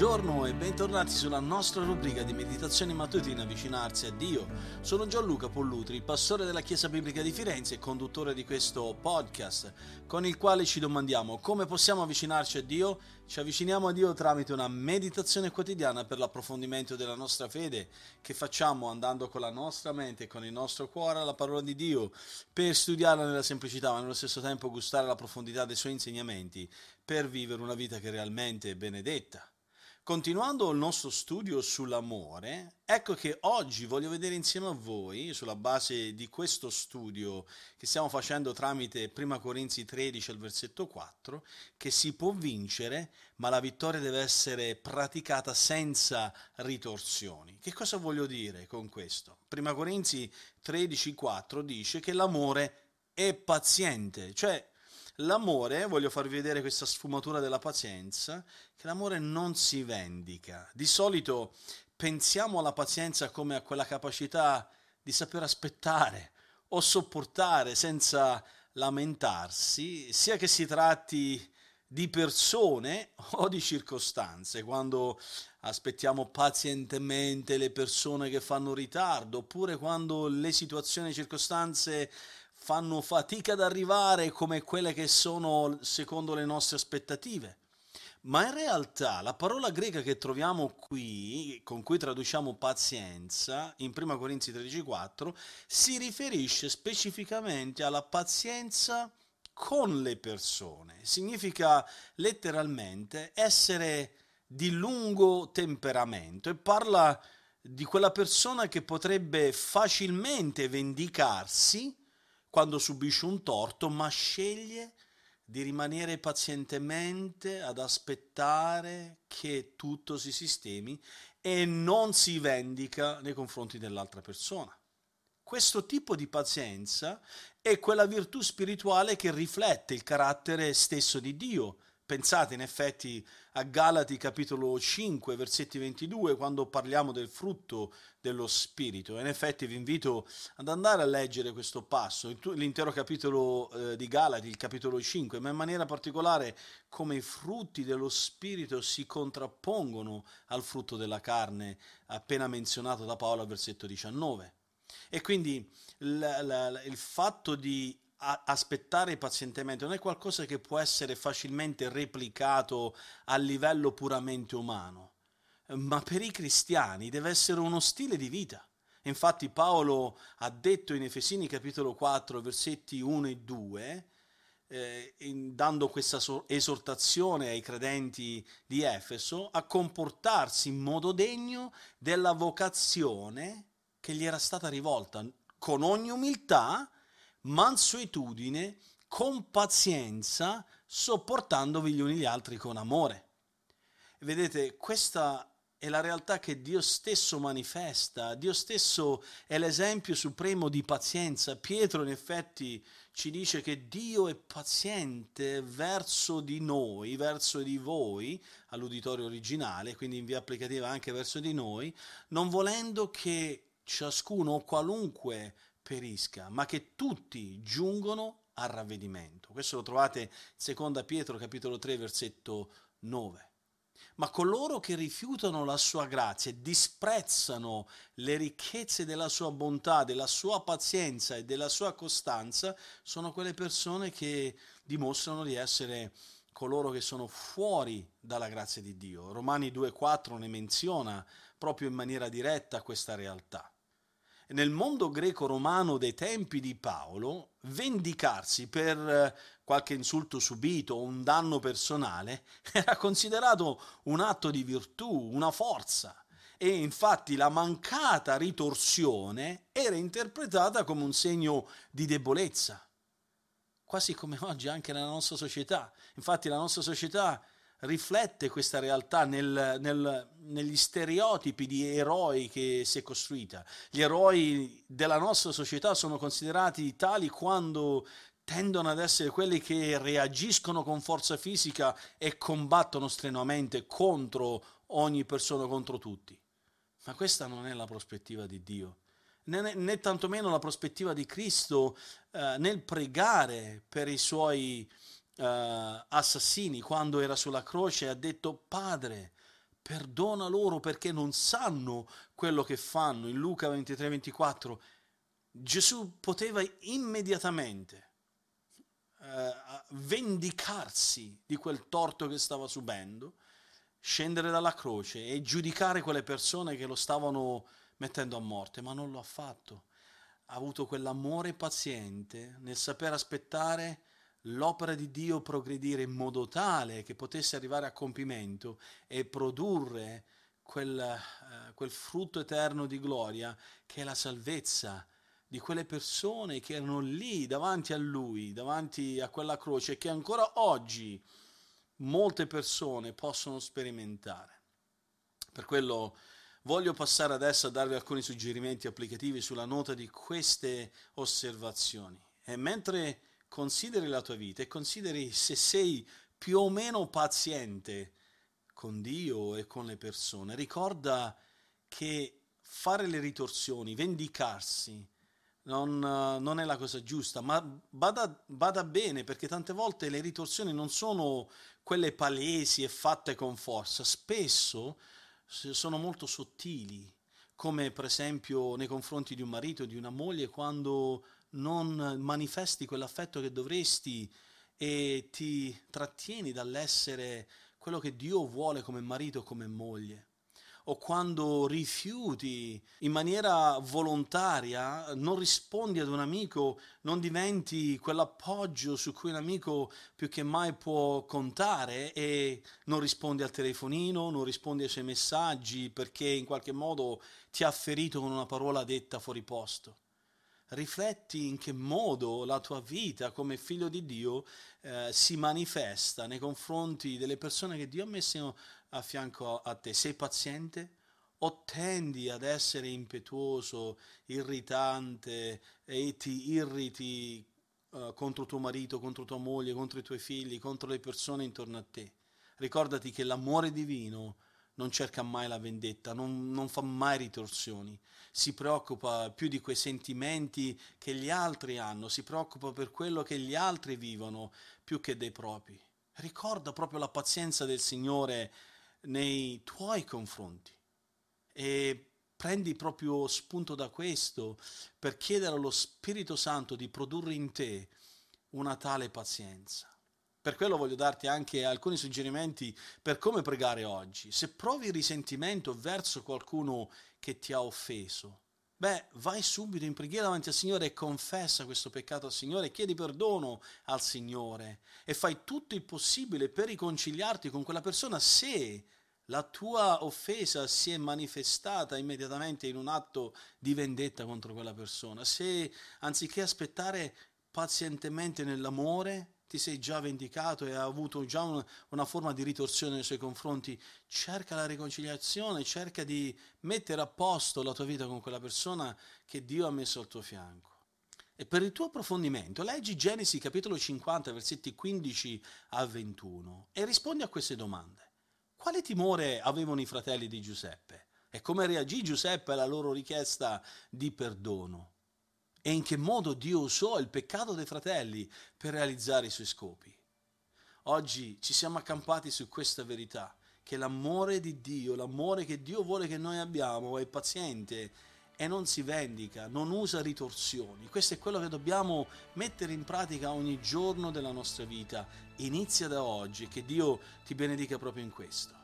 buongiorno e bentornati sulla nostra rubrica di meditazione mattutina Avvicinarsi a Dio. Sono Gianluca Pollutri, pastore della Chiesa Biblica di Firenze e conduttore di questo podcast, con il quale ci domandiamo come possiamo avvicinarci a Dio. Ci avviciniamo a Dio tramite una meditazione quotidiana per l'approfondimento della nostra fede che facciamo andando con la nostra mente e con il nostro cuore alla parola di Dio, per studiarla nella semplicità ma nello stesso tempo gustare la profondità dei suoi insegnamenti per vivere una vita che realmente è benedetta. Continuando il nostro studio sull'amore, ecco che oggi voglio vedere insieme a voi, sulla base di questo studio che stiamo facendo tramite 1 Corinzi 13 al versetto 4, che si può vincere, ma la vittoria deve essere praticata senza ritorsioni. Che cosa voglio dire con questo? 1 Corinzi 13 4 dice che l'amore è paziente, cioè L'amore, voglio farvi vedere questa sfumatura della pazienza, che l'amore non si vendica. Di solito pensiamo alla pazienza come a quella capacità di saper aspettare o sopportare senza lamentarsi, sia che si tratti di persone o di circostanze, quando aspettiamo pazientemente le persone che fanno ritardo, oppure quando le situazioni e circostanze fanno fatica ad arrivare come quelle che sono secondo le nostre aspettative. Ma in realtà la parola greca che troviamo qui, con cui traduciamo pazienza, in 1 Corinzi 13,4, si riferisce specificamente alla pazienza con le persone. Significa letteralmente essere di lungo temperamento e parla di quella persona che potrebbe facilmente vendicarsi quando subisce un torto, ma sceglie di rimanere pazientemente ad aspettare che tutto si sistemi e non si vendica nei confronti dell'altra persona. Questo tipo di pazienza è quella virtù spirituale che riflette il carattere stesso di Dio, Pensate in effetti a Galati capitolo 5 versetti 22 quando parliamo del frutto dello Spirito. In effetti vi invito ad andare a leggere questo passo, l'intero capitolo eh, di Galati, il capitolo 5, ma in maniera particolare come i frutti dello Spirito si contrappongono al frutto della carne appena menzionato da Paolo al versetto 19. E quindi l- l- il fatto di aspettare pazientemente non è qualcosa che può essere facilmente replicato a livello puramente umano, ma per i cristiani deve essere uno stile di vita. Infatti Paolo ha detto in Efesini capitolo 4 versetti 1 e 2, eh, in, dando questa so- esortazione ai credenti di Efeso, a comportarsi in modo degno della vocazione che gli era stata rivolta, con ogni umiltà, mansuetudine, con pazienza, sopportandovi gli uni gli altri con amore. Vedete, questa è la realtà che Dio stesso manifesta, Dio stesso è l'esempio supremo di pazienza. Pietro in effetti ci dice che Dio è paziente verso di noi, verso di voi, all'uditorio originale, quindi in via applicativa anche verso di noi, non volendo che ciascuno o qualunque perisca, ma che tutti giungono al ravvedimento. Questo lo trovate in 2 Pietro capitolo 3 versetto 9. Ma coloro che rifiutano la sua grazia e disprezzano le ricchezze della sua bontà, della sua pazienza e della sua costanza, sono quelle persone che dimostrano di essere coloro che sono fuori dalla grazia di Dio. Romani 2,4 ne menziona proprio in maniera diretta questa realtà nel mondo greco-romano dei tempi di Paolo, vendicarsi per eh, qualche insulto subito o un danno personale era considerato un atto di virtù, una forza. E infatti la mancata ritorsione era interpretata come un segno di debolezza, quasi come oggi anche nella nostra società. Infatti la nostra società riflette questa realtà nel, nel, negli stereotipi di eroi che si è costruita. Gli eroi della nostra società sono considerati tali quando tendono ad essere quelli che reagiscono con forza fisica e combattono strenuamente contro ogni persona, contro tutti. Ma questa non è la prospettiva di Dio, né, né tantomeno la prospettiva di Cristo eh, nel pregare per i suoi uh, assassini quando era sulla croce ha detto Padre, perdona loro perché non sanno quello che fanno. In Luca 23-24 Gesù poteva immediatamente eh, vendicarsi di quel torto che stava subendo, scendere dalla croce e giudicare quelle persone che lo stavano mettendo a morte, ma non lo ha fatto. Ha avuto quell'amore paziente nel saper aspettare l'opera di Dio progredire in modo tale che potesse arrivare a compimento e produrre quel, eh, quel frutto eterno di gloria che è la salvezza di quelle persone che erano lì davanti a lui, davanti a quella croce, che ancora oggi molte persone possono sperimentare. Per quello voglio passare adesso a darvi alcuni suggerimenti applicativi sulla nota di queste osservazioni. E mentre consideri la tua vita e consideri se sei più o meno paziente con Dio e con le persone, ricorda che fare le ritorsioni, vendicarsi, non, non, è la cosa giusta, ma bada, bada, bene perché tante volte le ritorsioni non sono quelle palesi e fatte con forza, spesso sono molto sottili, come per esempio nei confronti di un marito o di una moglie quando non manifesti quell'affetto che dovresti e ti trattieni dall'essere quello che Dio vuole come marito o come moglie. O quando rifiuti in maniera volontaria, non rispondi ad un amico, non diventi quell'appoggio su cui un amico più che mai può contare e non rispondi al telefonino, non rispondi ai suoi messaggi perché in qualche modo ti ha ferito con una parola detta fuori posto rifletti in che modo la tua vita come figlio di Dio eh, si manifesta nei confronti delle persone che Dio ha messo a fianco a te. Sei paziente? O tendi ad essere impetuoso, irritante e ti irriti uh, contro tuo marito, contro tua moglie, contro i tuoi figli, contro le persone intorno a te? Ricordati che l'amore divino non cerca mai la vendetta, non, non, fa mai ritorsioni, si preoccupa più di quei sentimenti che gli altri hanno, si preoccupa per quello che gli altri vivono più che dei propri. Ricorda proprio la pazienza del Signore nei tuoi confronti e prendi proprio spunto da questo per chiedere allo Spirito Santo di produrre in te una tale pazienza. Per quello voglio darti anche alcuni suggerimenti per come pregare oggi. Se provi risentimento verso qualcuno che ti ha offeso, beh, vai subito in preghiera davanti al Signore e confessa questo peccato al Signore, chiedi perdono al Signore e fai tutto il possibile per riconciliarti con quella persona se la tua offesa si è manifestata immediatamente in un atto di vendetta contro quella persona, se anziché aspettare pazientemente nell'amore, ti sei già vendicato e hai avuto già una, una, forma di ritorsione nei suoi confronti, cerca la riconciliazione, cerca di mettere a posto la tua vita con quella persona che Dio ha messo al tuo fianco. E per il tuo approfondimento, leggi Genesi capitolo 50, versetti 15 a 21 e rispondi a queste domande. Quale timore avevano i fratelli di Giuseppe? E come reagì Giuseppe alla loro richiesta di perdono? E in che modo Dio usò il peccato dei fratelli per realizzare i suoi scopi. Oggi ci siamo accampati su questa verità, che l'amore di Dio, l'amore che Dio vuole che noi abbiamo è paziente e non si vendica, non usa ritorsioni. Questo è quello che dobbiamo mettere in pratica ogni giorno della nostra vita. Inizia da oggi e che Dio ti benedica proprio in questo.